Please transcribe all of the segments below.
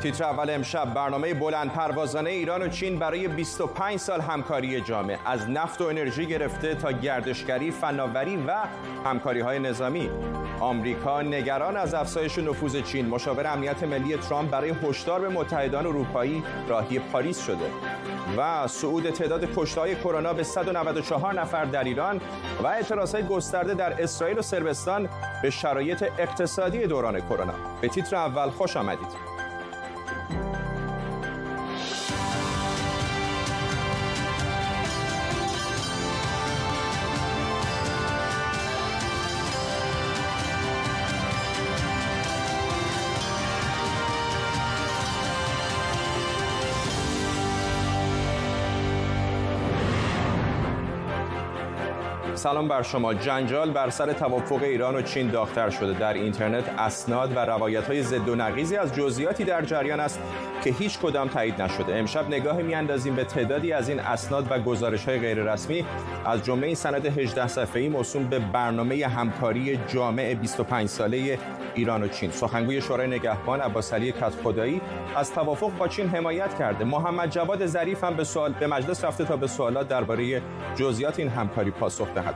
تیتر اول امشب برنامه بلند پروازانه ایران و چین برای 25 سال همکاری جامع از نفت و انرژی گرفته تا گردشگری، فناوری و همکاری های نظامی. آمریکا نگران از افزایش نفوذ چین، مشاور امنیت ملی ترامپ برای هشدار به متحدان اروپایی راهی پاریس شده. و صعود تعداد کشتهای کرونا به 194 نفر در ایران و اعتراضهای گسترده در اسرائیل و سربستان به شرایط اقتصادی دوران کرونا. به تیتر اول خوش آمدید. سلام بر شما. جنجال بر سر توافق ایران و چین داغتر شده. در اینترنت اسناد و روایت های ضد و نقیزی از جزئیاتی در جریان است. که هیچ کدام تایید نشده. امشب نگاهی میاندازیم به تعدادی از این اسناد و گزارش های غیر رسمی از جمله این سند 18 صفحه‌ای موسوم به برنامه همکاری جامع 25 ساله ایران و چین. سخنگوی شورای نگهبان عباس علی خدایی از توافق با چین حمایت کرده. محمد جواد ظریف هم به سوال به مجلس رفته تا به سوالات درباره جزئیات این همکاری پاسخ دهد.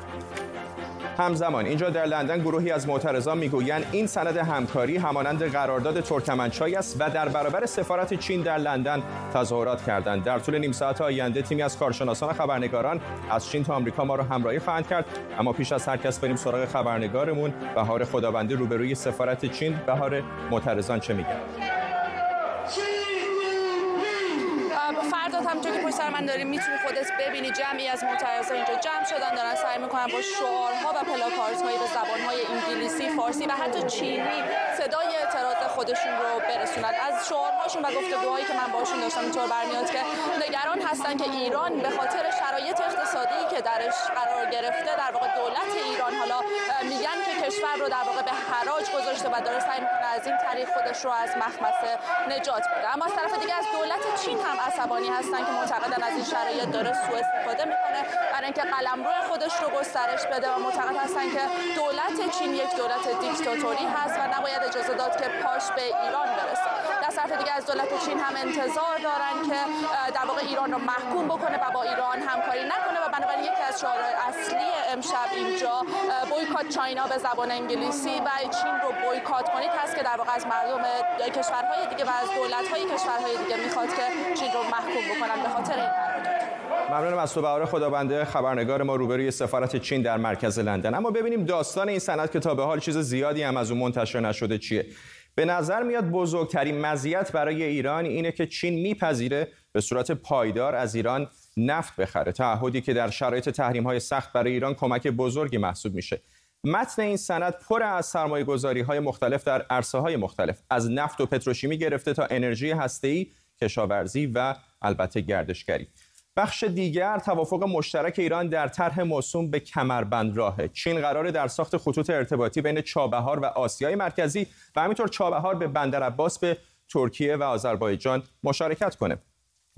همزمان. اینجا در لندن گروهی از معترضان می‌گویند این سند همکاری همانند قرارداد ترکمنچای است و در برابر سفارت چین در لندن تظاهرات کردند. در طول نیم ساعت آینده تیمی از کارشناسان و خبرنگاران از چین تا آمریکا ما را همراهی خواهند کرد. اما پیش از هر کس بریم سراغ خبرنگارمون. بهار خداوندی روبروی سفارت چین. بهار معترضان چه میگن همونطور که پشت سر من داریم می‌تونی خودت ببینی. جمعی از معترضان اینجا جمع شدن دارن سعی می‌کنن با شعارها و پلاکاردهایی به زبانهای انگلیسی فارسی و حتی چینی خودشون رو برسونن از شعارهاشون و گفتگوهایی که من باشون داشتم اینطور برمیاد که نگران هستن که ایران به خاطر شرایط اقتصادی که درش قرار گرفته در واقع دولت ایران حالا میگن که کشور رو در واقع به حراج گذاشته و داره سعی می‌کنه از این طریق خودش رو از مخمسه نجات بده. اما از طرف دیگه از دولت چین هم عصبانی هستن که معتقدن از این شرایط داره سوء استفاده می‌کنه برای اینکه قلمرو خودش رو گسترش بده و معتقد هستن که دولت چین یک دولت دیکتاتوری هست و نباید اجازه داد که پاش به ایران برسه. در طرف دیگه از دولت چین هم انتظار دارن که در واقع ایران رو محکوم بکنه و با ایران همکاری نکنه و بنابراین یکی از شعارهای اصلی امشب اینجا بویکات چاینا به زبان انگلیسی و چین رو بویکات کنید هست که در واقع از مردم کشورهای دیگه و از دولت‌های کشورهای دیگه می‌خواد که چین رو محکوم بکنن به خاطر این. ممنونم از تو بهار خدابنده خبرنگار ما روبروی سفارت چین در مرکز لندن. اما ببینیم داستان این سند که تا به حال چیز زیادی هم از اون منتشر نشده چیه. به نظر میاد بزرگترین مزیت برای ایران اینه که چین میپذیره به صورت پایدار از ایران نفت بخره. تعهدی که در شرایط تحریم های سخت برای ایران کمک بزرگی محسوب میشه. متن این سند پر از سرمایه گذاری های مختلف در عرصه های مختلف. از نفت و پتروشیمی گرفته تا انرژی هسته‌ای کشاورزی و البته گردشگری. بخش دیگر توافق مشترک ایران در طرح موسوم به کمربند راه چین قرار در ساخت خطوط ارتباطی بین چابهار و آسیای مرکزی و همینطور چابهار به بندر عباس به ترکیه و آذربایجان مشارکت کنه.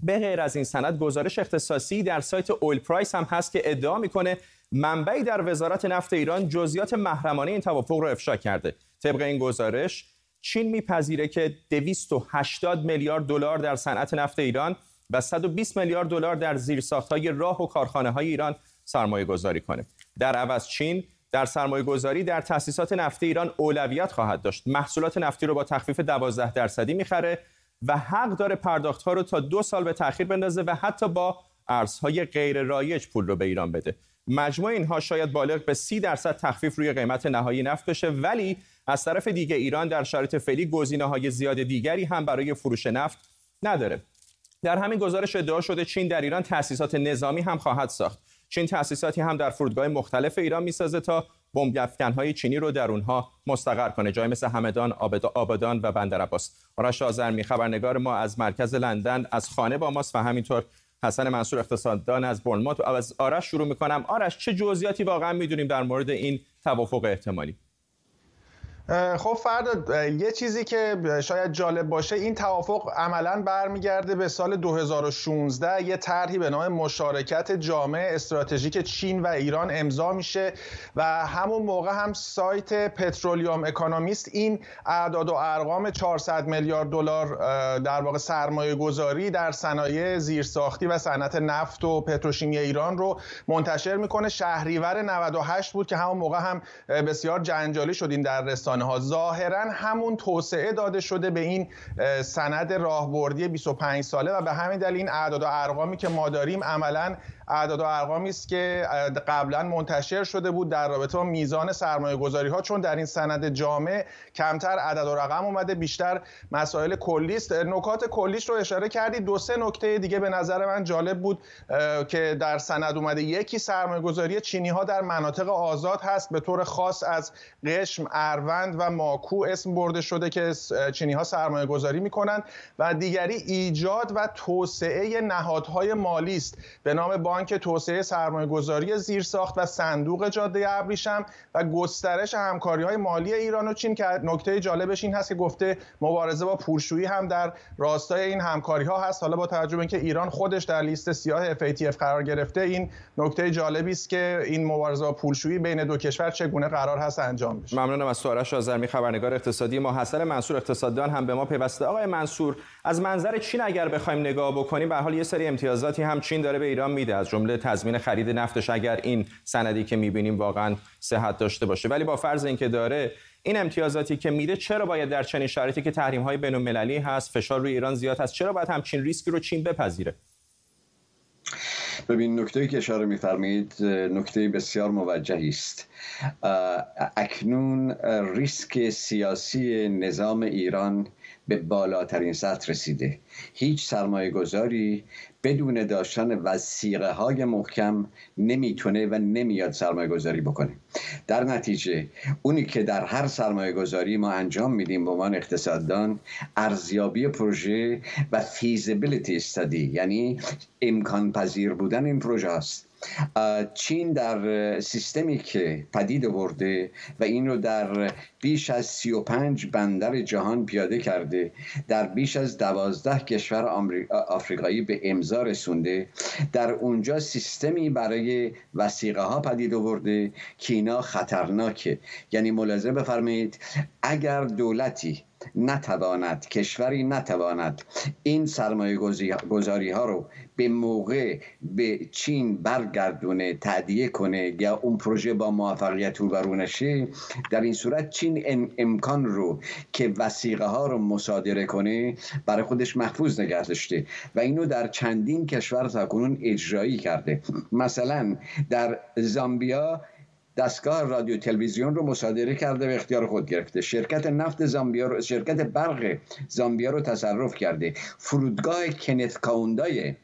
به غیر از این سند گزارش اختصاصی در سایت اویل پرایس هم هست که ادعا می‌کنه منبعی در وزارت نفت ایران جزئیات محرمانه این توافق رو افشا کرده. طبق این گزارش چین میپذیره که 280 میلیارد دلار در صنعت نفت ایران و 120 میلیارد دلار در زیرساختهای راه و کارخانه های ایران سرمایه گذاری کنه. در عوض چین در سرمایه گذاری در تأسیسات نفتی ایران اولویت خواهد داشت. محصولات نفتی رو با تخفیف 12 درصدی می‌خره و حق داره پرداخت ها رو تا دو سال به تاخیر بندازه و حتی با ارزهای غیر رایج پول رو به ایران بده. مجموع اینها شاید بالغ به 30 درصد تخفیف روی قیمت نهایی نفت بشه ولی از طرف دیگه ایران در شرایط فعلی گزینه های زیاد دیگری هم برای فروش نفت نداره. در همین گزارش ادعا شده چین در ایران تأسیسات نظامی هم خواهد ساخت. چین تأسیساتی هم در فرودگاه مختلف ایران می‌سازه تا بمب های چینی رو در اونها مستقر کنه. جای مثل همدان آبادان و بندر عباس. آرش آذرمی خبرنگار ما از مرکز لندن از خانه با ماست و همینطور حسن منصور اقتصاددان از برنموت از آرش شروع می‌کنم. آرش چه جزئیاتی واقعا می‌دونیم در مورد این توافق احتمالی؟ خب فردا یه چیزی که شاید جالب باشه این توافق عملا برمیگرده به سال 2016 یه طرحی به نام مشارکت جامع استراتژیک چین و ایران امضا میشه و همون موقع هم سایت پترولیوم اکانومیست این اعداد و ارقام 400 میلیارد دلار در واقع سرمایه گذاری در صنایع زیرساختی و صنعت نفت و پتروشیمی ایران رو منتشر می‌کنه. شهریور 98 بود که همون موقع هم بسیار جنجالی شدیم در رسانه ها ظاهرا همون توسعه داده شده به این سند راهبردی 25 ساله و به همین دلیل این اعداد و ارقامی که ما داریم عملا اعداد و ارقامی است که قبلا منتشر شده بود در رابطه با میزان سرمایه گذاری ها چون در این سند جامع کمتر عدد و رقم اومده بیشتر مسائل کلی است. نکات کلیش رو اشاره کردید دو سه نکته دیگه به نظر من جالب بود که در سند اومده. یکی سرمایه گذاری چینی ها در مناطق آزاد هست به طور خاص از قشم اروند و ماکو اسم برده شده که چینی ها سرمایه گذاری می‌کنند و دیگری ایجاد و توسعه نهادهای مالی است. به نام بانک توسعه سرمایه گذاری زیرساخت و صندوق جاده ابریشم و گسترش همکاری های مالی ایران و چین که نکته جالبش این هست که گفته مبارزه با پولشویی هم در راستای این همکاری ها هست. حالا با توجه به اینکه ایران خودش در لیست سیاه FATF قرار گرفته این نکته جالبی است که این مبارزه با پولشویی بین دو کشور چگونه قرار هست انجام بشه. ممنونم از سوارش آذرمی خبرنگار اقتصادی ما. حسن منصور اقتصاددان هم به ما پیوسته. آقای منصور از منظر چین اگر بخوایم نگاه بکنیم به حال یه سری امتیازاتی هم چین داره به ایران میده. از جمله تضمین خرید نفتش اگر این سندی که می‌بینیم واقعا صحت داشته باشه. ولی با فرض اینکه داره این امتیازاتی که میده چرا باید در چنین شرایطی که تحریم های هست فشار روی ایران زیاد هست چرا باید همچین ریسکی رو چین بپذیره؟ ببین نکته که اشاره میفرمایید نکته بسیار موجهی است. اکنون ریسک سیاسی نظام ایران به بالاترین سطح رسیده. هیچ سرمایه گذاری بدون داشتن وسیقه های محکم نمی‌تونه و نمیاد سرمایه گذاری بکنه. در نتیجه اونی که در هر سرمایه گذاری ما انجام میدیم به عنوان اقتصاددان ارزیابی پروژه و فیزیبیلیتی استادی یعنی امکان پذیر بودن این پروژه است چین در سیستمی که پدید برده و این رو در بیش از 35 بندر جهان پیاده کرده در بیش از 12 کشور آفریقایی به امضا رسونده. در اونجا سیستمی برای وسیقه ها پدید آورده که اینا خطرناکه. یعنی ملاحظه بفرمایید اگر دولتی نتواند کشوری نتواند این سرمایه گذاری ها رو به موقع به چین برگردونه تعدیه کنه یا اون پروژه با موفقیت روبرو نشه در این صورت چین امکان رو که وسیقه ها رو مصادره کنه برای خودش محفوظ نگه و اینو در چندین کشور تا کنون اجرایی کرده. مثلا در زامبیا دستگاه رادیو تلویزیون رو مصادره کرده و اختیار خود گرفته. شرکت نفت زامبیا رو شرکت برق زامبیا رو تصرف کرده. فرودگاه کنت کاوندای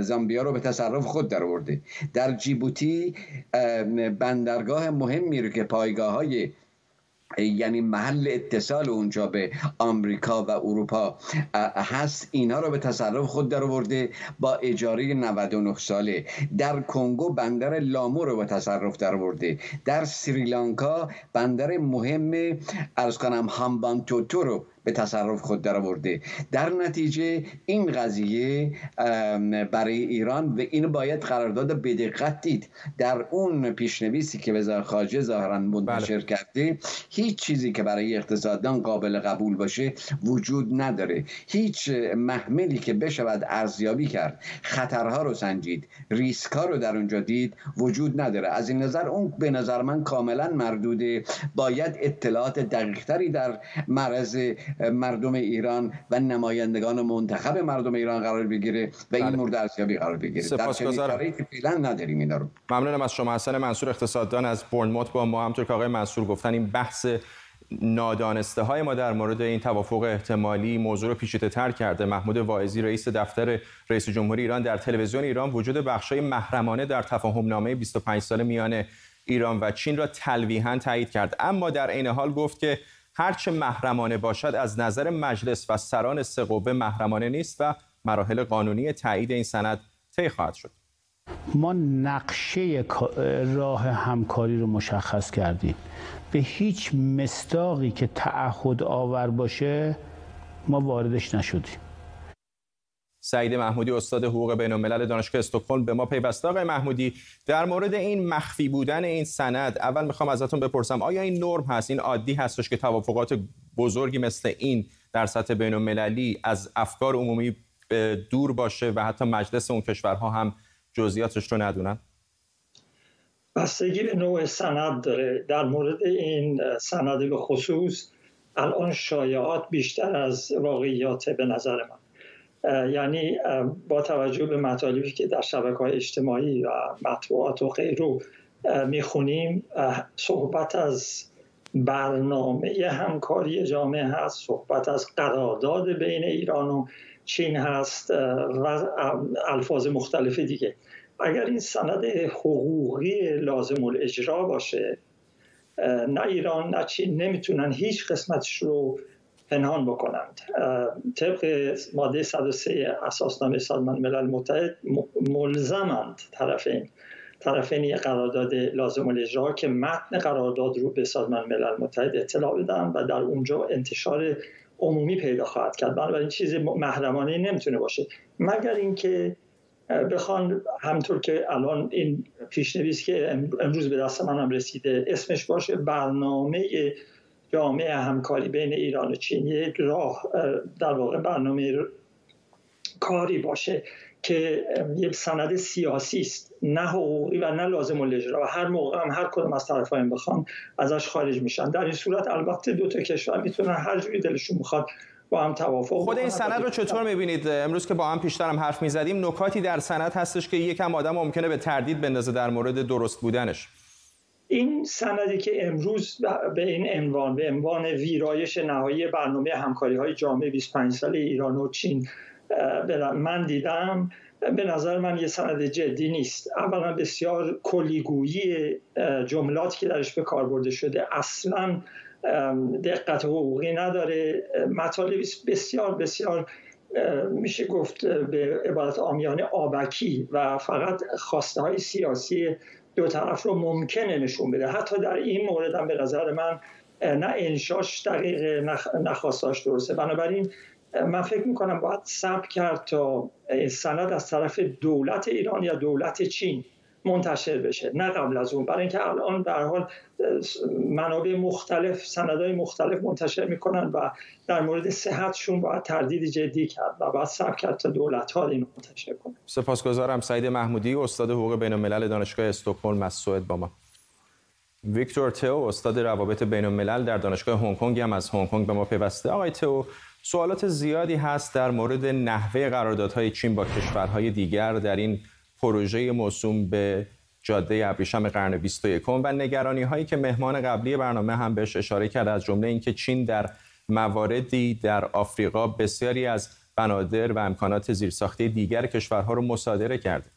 زامبیا رو به تصرف خود در آورده. در جیبوتی بندرگاه مهمی رو که پایگاه های یعنی محل اتصال اونجا به آمریکا و اروپا هست. اینا رو به تصرف خود در آورده با اجاره 99 ساله. در کنگو بندر لامو رو به تصرف در آورده. در سریلانکا بندر مهم ارز کنم هامبانتوتو رو به تصرف خود در آورده. در نتیجه این قضیه برای ایران و این باید قرارداد بدقت دید. در اون پیشنویسی که وزارت خارجه ظاهرا منتشر بله. کرده هیچ چیزی که برای اقتصاددان قابل قبول باشه وجود نداره. هیچ محملی که بشود ارزیابی کرد خطرها رو سنجید ریسک ها رو در اونجا دید وجود نداره. از این نظر اون به نظر من کاملا مردوده. باید اطلاعات دقیقتری در معرض مردم ایران و نمایندگان منتخب مردم ایران قرار بگیره و این بله. مورد ارزیابی قرار بگیره. شرایطی فعلا نداریم اینا رو. ممنونم از شما. حسن منصور اقتصاددان از بورنموت با ما. همطور که آقای منصور گفتن این بحث نادانسته های ما در مورد این توافق احتمالی موضوع رو پیچیده تر کرده. محمود واعظی رئیس دفتر رئیس جمهوری ایران در تلویزیون ایران وجود بخشای محرمانه در تفاهم نامه 25 سال میان ایران و چین را تلویحا تایید کرد. اما در عین حال گفت که هرچه محرمانه باشد از نظر مجلس و سران سه محرمانه نیست و مراحل قانونی تایید این سند طی خواهد شد. ما نقشه راه همکاری رو مشخص کردیم. به هیچ مستاقی که تعهد آور باشه ما واردش نشدیم. سعید محمودی استاد حقوق بین الملل دانشگاه استکهلم به ما پیوسته. آقای محمودی در مورد این مخفی بودن این سند اول می‌خوام ازتون بپرسم آیا این نرم هست؟ این عادی هستش که توافقات بزرگی مثل این در سطح بین المللی از افکار عمومی دور باشه و حتی مجلس اون کشورها هم جزئیاتش رو ندونن؟ بستگی به نوع سند داره. در مورد این سند به خصوص الان شایعات بیشتر از واقعیات به نظر من. یعنی با توجه به مطالبی که در شبکه های اجتماعی و مطبوعات و غیرو می‌خونیم صحبت از برنامه همکاری جامعه هست صحبت از قرارداد بین ایران و چین هست و الفاظ مختلف دیگه. اگر این سند حقوقی لازم الاجرا باشه نه ایران نه چین نمی‌تونن هیچ قسمتش رو پنهان بکنند. طبق ماده 103 اساسنامه سازمان ملل متحد ملزمند طرفین طرفین قرارداد لازم الاجرا که متن قرارداد رو به سازمان ملل متحد اطلاع بدن و در اونجا انتشار عمومی پیدا خواهد کرد. بنابراین چیز محرمانه نمی‌تونه باشه. مگر اینکه بخوان همطور که الان این پیشنویس که امروز به دست من هم رسیده اسمش باشه برنامه جامعه همکاری بین ایران و چین یک راه در واقع برنامه کاری باشه که یک سند سیاسی است. نه حقوقی و نه لازم الاجرا و هر موقع هم هر کدوم از طرفین بخوان ازش خارج میشن. در این صورت البته دو تا کشور می‌تونن هر جوری دلشون می‌خواد با هم توافق خود این سند رو چطور می‌بینید؟ امروز که با هم پیشتر هم حرف می‌زدیم نکاتی در سند هستش که یکم آدم ممکنه به تردید بندازه در مورد درست بودنش. این سندی که امروز به این عنوان به عنوان ویرایش نهایی برنامه همکاری های جامعه 25 ساله ایران و چین من دیدم به نظر من یه سند جدی نیست. اولا بسیار کلیگویی جملاتی که درش به کار برده شده اصلا دقت حقوقی نداره. مطالبی بسیار بسیار میشه گفت به عبارت آمیانه آبکی و فقط خواسته های سیاسی دو طرف رو ممکنه نشون بده. حتی در این مورد هم به نظر من نه انشاش دقیق نخواستاش درسته. بنابراین من فکر می‌کنم باید صبر کرد تا سند از طرف دولت ایران یا دولت چین منتشر بشه نه قبل از اون. برای اینکه الان در حال منابع مختلف سندهای مختلف منتشر می‌کنن و در مورد صحتشون باید تردید جدی کرد و باید صبر کرد تا دولت ها این منتشر کنه. سپاسگزارم سعید محمودی استاد حقوق بین الملل دانشگاه استکهلم از سوئد با ما. ویکتور تو استاد روابط بین الملل در دانشگاه هنگ کنگ هم از هنگ کنگ به ما پیوسته. آقای تو سوالات زیادی هست در مورد نحوه قراردادهای چین با کشورهای دیگر در این پروژه موسوم به جاده ابریشم قرن 21 و نگرانی هایی که مهمان قبلی برنامه هم بهش اشاره کرد از جمله اینکه چین در مواردی در آفریقا بسیاری از بنادر و امکانات زیرساختی دیگر کشورها رو مصادره کرده.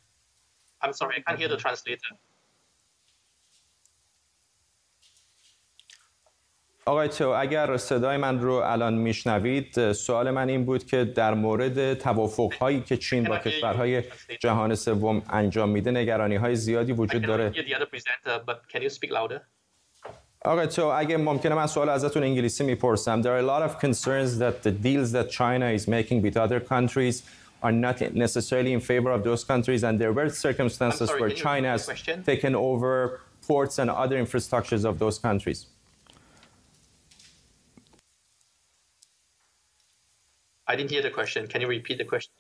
آقای تو اگر صدای من رو الان میشنوید سوال من این بود که در مورد توافق هایی که چین با کشورهای جهان سوم انجام میده نگرانی های زیادی وجود داره آقای تو اگه ممکنه من سوال ازتون انگلیسی می‌پرسم There are a lot of concerns that the deals that China is making with other countries are not necessarily in favor of those countries and there were circumstances where China has taken over ports and other infrastructures of those countries. I didn't hear the question. Can you repeat the question?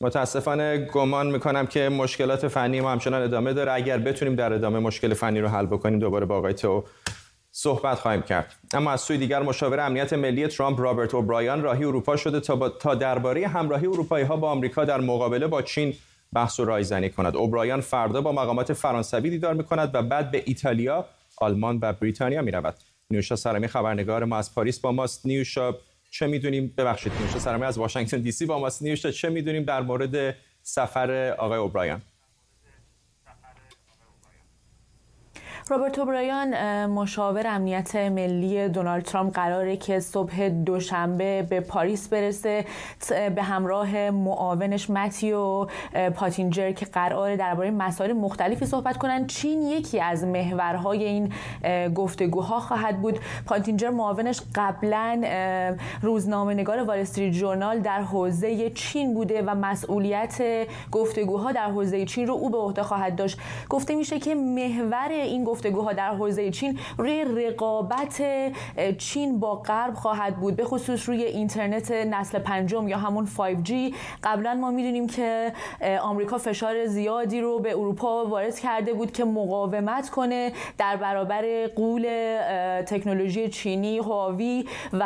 متاسفانه گمان می‌کنم که مشکلات فنی ما همچنان ادامه داره اگر بتونیم در ادامه مشکل فنی رو حل بکنیم دوباره با آقای تو صحبت خواهیم کرد اما از سوی دیگر مشاور امنیت ملی ترامپ رابرت اوبرایان راهی اروپا شده تا. تا درباره همراهی اروپایی ها با آمریکا در مقابله با چین بحث و رایزنی کند اوبرایان فردا با مقامات فرانسوی دیدار می‌کند و بعد به ایتالیا آلمان و بریتانیا می‌رود نیوشا سرمی خبرنگار ما از پاریس با ماست. نیوشا چه می‌دونیم؟ ببخشید نیوشا سرمی از واشنگتن دی سی با ماست. نیوشا چه می‌دونیم در مورد سفر آقای اوبرایان رابرت اوبرایان مشاور امنیت ملی دونالد ترامپ قراره که صبح دوشنبه به پاریس برسه به همراه معاونش متیو پاتینجر که قراره درباره مسائل مختلفی صحبت کنن. چین یکی از محورهای این گفتگوها خواهد بود. پاتینجر معاونش قبلا روزنامه نگار استریت جورنال در حوزه چین بوده و مسئولیت گفتگوها در حوزه چین رو او به عهده خواهد داشت. گفته میشه که محور این گفتگوها در حوزه چین روی رقابت چین با غرب خواهد بود به خصوص روی اینترنت نسل پنجم یا همون 5G قبلا ما می‌دونیم که آمریکا فشار زیادی رو به اروپا وارد کرده بود که مقاومت کنه در برابر قول تکنولوژی چینی هواوی و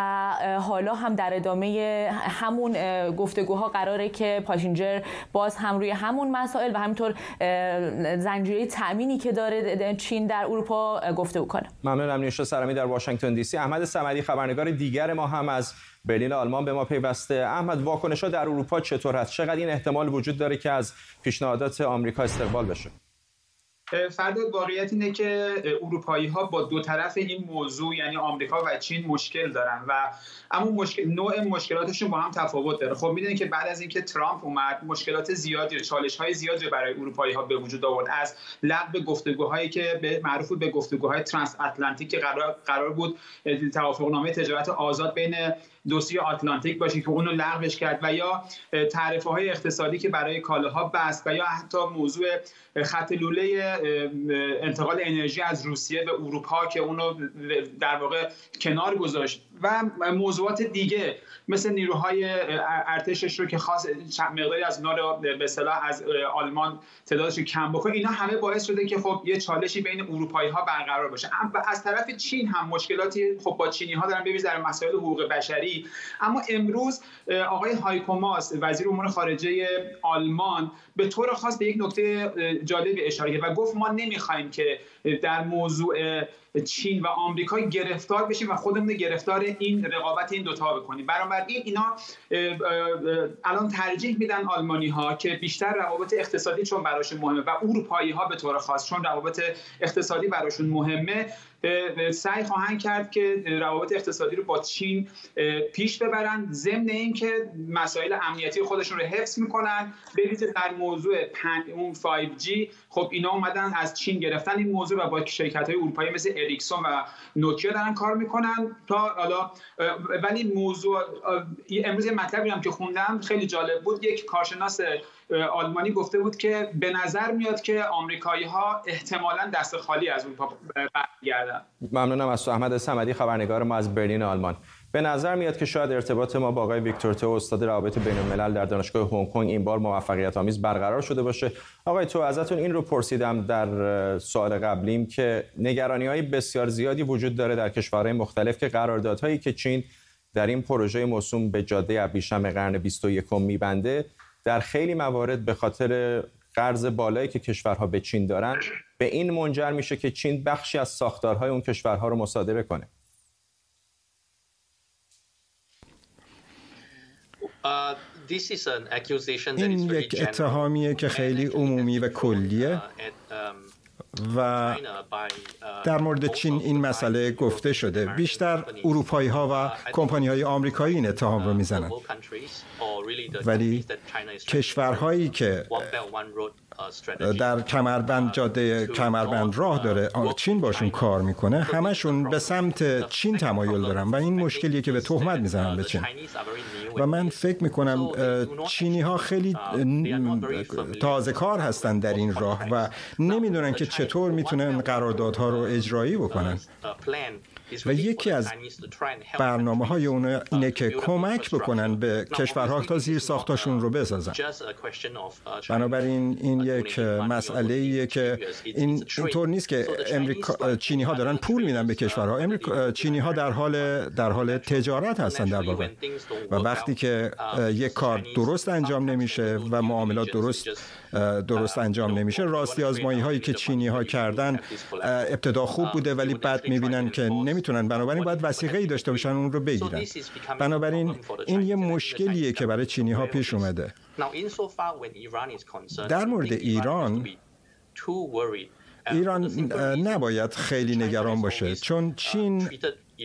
حالا هم در ادامه همون گفتگوها قراره که پاشینجر باز هم روی همون مسائل و همینطور زنجیره تامینی که داره چین در اروپا گفته کنه. ممنونم نیوشا سرامی در واشنگتن دی سی. احمد سمدی خبرنگار دیگر ما هم از برلین آلمان به ما پیوسته. احمد واکنش ها در اروپا چطور هست؟ چقدر این احتمال وجود داره که از پیشنهادات آمریکا استقبال بشه؟ فرد واقعیت اینه که اروپایی ها با دو طرف این موضوع یعنی آمریکا و چین مشکل دارن و اما مشکل نوع مشکلاتشون با هم تفاوت داره. خب می‌دونید که بعد از اینکه ترامپ اومد مشکلات زیادی و چالش های زیادی برای اروپایی ها به وجود آورد. از لغو گفتگوهایی که به معروف به گفتگوهای ترانس اتلانتیک قرار قرار بود توافقنامه تجارت آزاد بین دوسی آتلانتیک باشه که اونو لغوش کرد و یا تعرفه های اقتصادی که برای کالاها بست و یا حتی موضوع خط لوله انتقال انرژی از روسیه به اروپا که اونو در واقع کنار گذاشت و موضوعات دیگه مثل نیروهای ارتشش رو که خاص مقداری از اونا رو به اصطلاح از آلمان تعدادش رو کم بکنه. اینا همه باعث شده که خب یه چالشی بین اروپایی ها برقرار باشه. و از طرف چین هم مشکلاتی خب با چینی ها دارن ببینید در مسائل حقوق بشری اما امروز آقای هایکوماس وزیر امور خارجه آلمان به طور خاص به یک نکته جالب اشاره کرد و گفت ما نمی‌خوایم که در موضوع چین و آمریکا گرفتار بشیم و خودمون گرفتار این رقابت این دوتا بکنیم. بنابراین اینا الان ترجیح میدن آلمانی ها که بیشتر روابط اقتصادی چون براشون مهمه و اروپایی ها به طور خاص چون روابط اقتصادی براشون مهمه سعی خواهند کرد که روابط اقتصادی رو با چین پیش ببرن. ضمن اینکه مسائل امنیتی خودشون رو حفظ می‌کنن. ببینید در موضوع اون 5G خب اینا اومدن از چین گرفتن این موضوع و با شرکت های اروپایی مثل اریکسون و نوکیا دارن کار می‌کنن تا حالا ولی موضوع امروز یه مطلبی هم که خوندم خیلی جالب بود. یک کارشناس آلمانی گفته بود که به نظر میاد که آمریکایی ها احتمالا دست خالی از اروپا برگردن. ممنونم. از تو احمد سمدی خبرنگار ما از برلین آلمان. به نظر میاد که شاید ارتباط ما با آقای ویکتور تو استاد روابط بین الملل در دانشگاه هنگ کنگ این بار موفقیت آمیز برقرار شده باشه. آقای تو ازتون این رو پرسیدم در سوال قبلیم که نگرانی های بسیار زیادی وجود داره در کشورهای مختلف که قراردادهایی که چین در این پروژه موسوم به جاده ابریشم قرن 21 میبنده در خیلی موارد به خاطر قرض بالایی که کشورها به چین دارن به این منجر میشه که چین بخشی از ساختارهای اون کشورها رو مصادره کنه. این یک اتهامیه که خیلی عمومی و کلیه. و در مورد چین این مسئله گفته شده. بیشتر اروپایی ها و کمپانی های آمریکایی این اتهام رو می‌زنند ولی کشورهایی که در کمربند جاده کمربند راه داره. چین باشون کار می‌کنه. همشون به سمت چین تمایل دارن و این مشکلیه که به تهمت می‌زنن به چین. و من فکر می‌کنم چینی ها خیلی تازه کار هستن در این راه و نمی‌دونن که چطور می‌تونن قراردادها رو اجرایی بکنن. و یکی از برنامه های اون اینه که کمک بکنن به کشورها تا زیر ساختاشون رو بسازن. بنابراین این یک مسئله ایه که این اینطور نیست که امریکا چینی ها دارن پول میدن به کشورها. امریکا چینی ها در حال در حال تجارت هستن در واقع. و وقتی که یک کار درست انجام نمیشه و معاملات درست درست انجام نمیشه راستی آزمایی هایی که چینی ها کردن ابتدا خوب بوده ولی بعد می‌بینن که نمی‌تونن بنابراین باید وسیقه ای داشته باشن اون رو بگیرن. بنابراین این یه مشکلیه که برای چینی ها پیش اومده. در مورد ایران ایران نباید خیلی نگران باشه. چون چین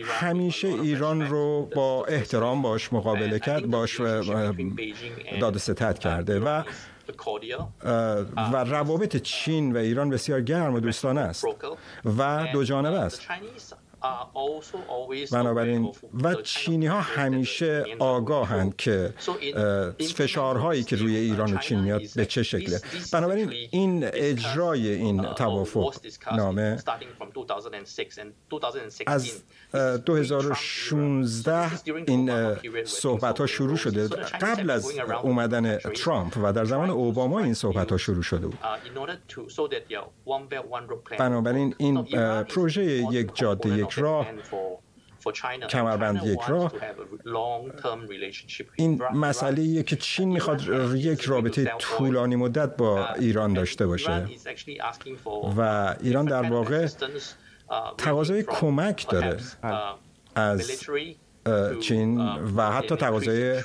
همیشه ایران رو با احترام باش مقابله کرد باش داد ستد کرده و و روابط چین و ایران بسیار گرم و دوستانه است و دو جانبه است. بنابراین و چینی ها همیشه آگاهند که فشارهایی که روی ایران و چین میاد به چه شکله؟ بنابراین این اجرای این توافق نامه از 2016 این صحبت ها شروع شده. قبل از اومدن ترامپ و در زمان اوباما این صحبت ها شروع شده بود. بنابراین این پروژه یک جاده یک راه کمربند یک راه. این مسئله که چین می‌خواد یک رابطه طولانی مدت با ایران داشته باشه. و ایران در واقع تقاضای کمک داره از چین و حتی تقاضای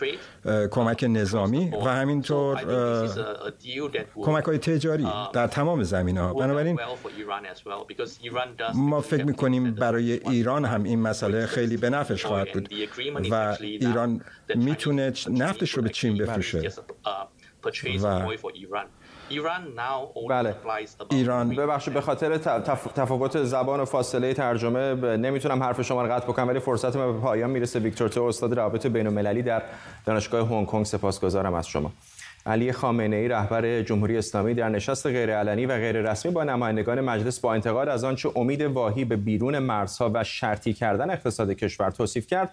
کمک نظامی و همینطور کمک های تجاری در تمام زمین ها بنابراین ما فکر می‌کنیم برای ایران هم این مسئله خیلی به نفعش خواهد بود و ایران می‌تونه نفتش رو به چین بفروشه. و بله. ایران. ببخشید به خاطر تفاوت زبان و فاصله ترجمه نمی‌تونم حرف شما رو قطع بکنم ولی فرصت ما به پایان می‌رسه. ویکتور تو استاد روابط بین المللی در دانشگاه هنگ کنگ سپاسگزارم از شما. علی خامنه ای رهبر جمهوری اسلامی در نشست غیرعلنی و غیر رسمی با نمایندگان مجلس با انتقاد از آنچه امید واهی به بیرون مرزها و شرطی کردن اقتصاد کشور توصیف کرد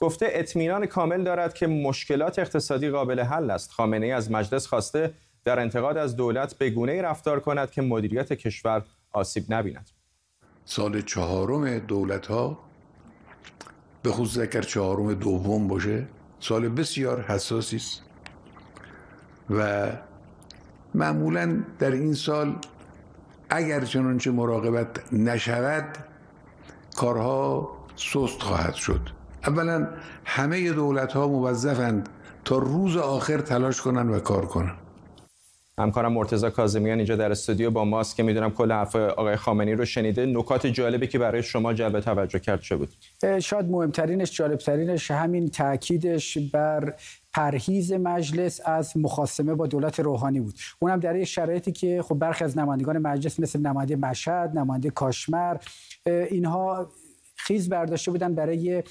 گفته اطمینان کامل دارد که مشکلات اقتصادی قابل حل است. خامنه ای از مجلس خواسته در انتقاد از دولت به گونه رفتار کند که مدیریت کشور آسیب نبیند. سال چهارم دولت ها به خصوص اگر چهارم دوم باشه سال بسیار حساسی است. و معمولا در این سال اگر چنانچه مراقبت نشود کارها سست خواهد شد. اولا همه دولت ها موظفند تا روز آخر تلاش کنند و کار کنند. همکارم مرتضی کاظمیان اینجا در استودیو با ماست که می‌دونم کل حرف آقای خامنی رو شنیده. نکات جالبی که برای شما جلب توجه کرد چه بود؟ شاید مهمترینش جالبترینش همین تاکیدش بر پرهیز مجلس از مخاسمه با دولت روحانی بود. اونم در شرایطی که خب برخی از نمایندگان مجلس مثل نماینده مشهد نماینده کاشمر اینها خیز برداشته بودن برای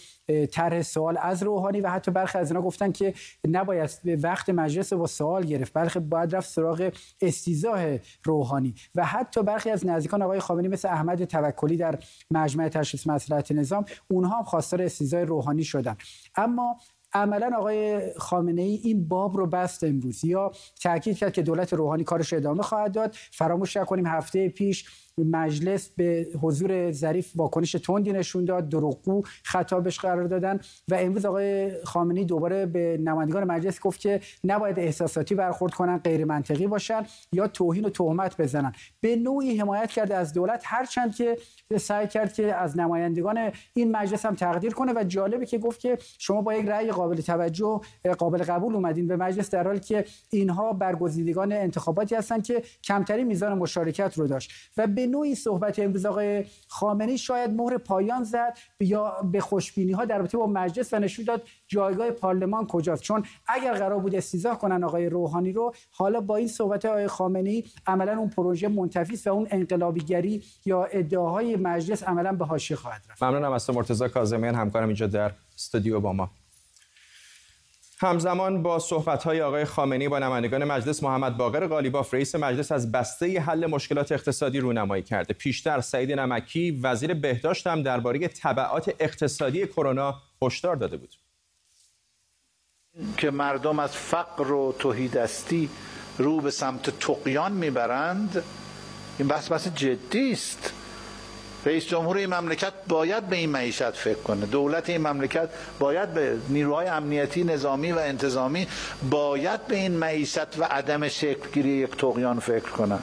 طرح سوال از روحانی و حتی برخی از اینا گفتن که نباید وقت مجلس با سوال گرفت. بلکه باید رفت سراغ استیزاه روحانی. و حتی برخی از نزدیکان آقای خامنه‌ای مثل احمد توکلی در مجمع تشخیص مصلحت نظام اونها هم خواستار استیزاه روحانی شدن. اما عملا آقای خامنه ای این باب رو بست امروز. یا تاکید کرد که دولت روحانی کارش ادامه خواهد داد. فراموش نکنیم هفته پیش مجلس به حضور ظریف واکنش تندی نشون داد دروغگو خطابش قرار دادن و امروز آقای خامنه‌ای دوباره به نمایندگان مجلس گفت که نباید احساساتی برخورد کنن غیر منطقی باشن یا توهین و تهمت بزنن. به نوعی حمایت کرده از دولت هرچند که سعی کرد که از نمایندگان این مجلس هم تقدیر کنه و جالبه که گفت که شما با یک رأی قابل توجه قابل قبول اومدین به مجلس در حالی که اینها برگزیدگان انتخاباتی هستند که کمترین میزان مشارکت رو داشت. و به نوعی صحبت امروز آقای خامنه‌ای شاید مهر پایان زد یا به خوشبینی ها در رابطه با مجلس و نشون داد جایگاه پارلمان کجاست. چون اگر قرار بود استیزاه کنن آقای روحانی رو حالا با این صحبت آقای خامنه‌ای عملا اون پروژه منتفی و اون انقلابیگری یا ادعاهای مجلس عملا به حاشیه خواهد رفت. ممنونم از مرتضی کاظمیان همکارم اینجا در استودیو با ما. همزمان با صحبت‌های آقای خامنه‌ای با نمایندگان مجلس محمد باقر قالیباف رئیس مجلس از بسته حل مشکلات اقتصادی رونمایی کرده. پیشتر سعید نمکی وزیر بهداشت هم درباره تبعات اقتصادی کرونا هشدار داده بود. که مردم از فقر و توحیدستی رو به سمت تقیان می‌برند این بحث بحث جدی است رئیس جمهور این مملکت باید به این معیشت فکر کنه. دولت این مملکت باید به نیروهای امنیتی نظامی و انتظامی باید به این معیشت و عدم شکلگیری یک تقیان فکر کنه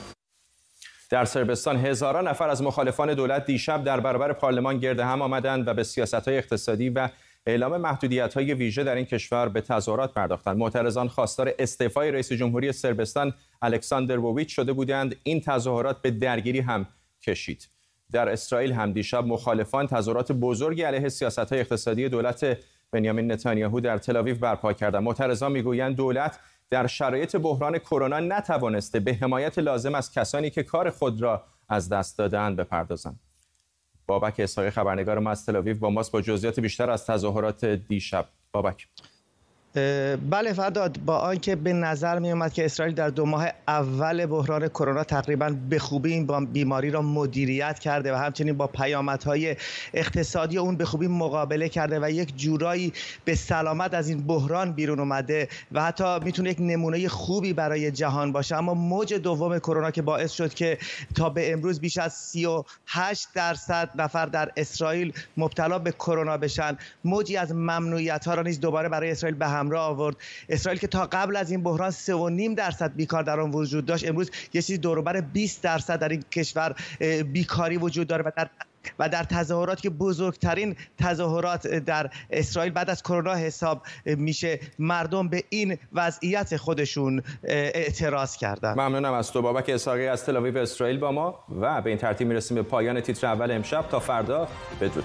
در سربستان هزاران نفر از مخالفان دولت دیشب در برابر پارلمان گرد هم آمدند و به سیاست های اقتصادی و اعلام محدودیت های ویژه در این کشور به تظاهرات پرداختند. معترضان خواستار استعفای رئیس جمهوری سربستان الکساندر وویچ شده بودند. این تظاهرات به درگیری هم کشید. در اسرائیل هم دیشب مخالفان تظاهرات بزرگی علیه های اقتصادی دولت بنیامین نتانیاهو در تل برپا کردند. معترضان می‌گویند دولت در شرایط بحران کرونا نتوانسته به حمایت لازم از کسانی که کار خود را از دست دادهاند بپردازند. بابک اسحاقی خبرنگار ما از تل با ماست. با جزئیات بیشتر از تظاهرات دیشب. بابک. بله فرداد با آنکه به نظر می اومد که اسرائیل در دو ماه اول بحران کرونا تقریبا به خوبی این بیماری را مدیریت کرده و همچنین با پیامدهای اقتصادی اون به خوبی مقابله کرده و یک جورایی به سلامت از این بحران بیرون اومده و حتی می‌تونه یک نمونه خوبی برای جهان باشه. اما موج دوم کرونا که باعث شد که تا به امروز بیش از 38 درصد نفر در اسرائیل مبتلا به کرونا بشن موجی از ممنوعیت ها را نیز دوباره برای اسرائیل به همراه آورد. اسرائیل که تا قبل از این بحران 3.5 درصد بیکار در آن وجود داشت امروز یه چیزی دوروبر 20 درصد در این کشور بیکاری وجود داره و در و در تظاهرات که بزرگترین تظاهرات در اسرائیل بعد از کرونا حساب میشه مردم به این وضعیت خودشون اعتراض کردن. ممنونم از تو بابک اسحاقی از تل اسرائیل با ما و به این ترتیب می‌رسیم به پایان تیتر اول امشب. تا فردا بدرود.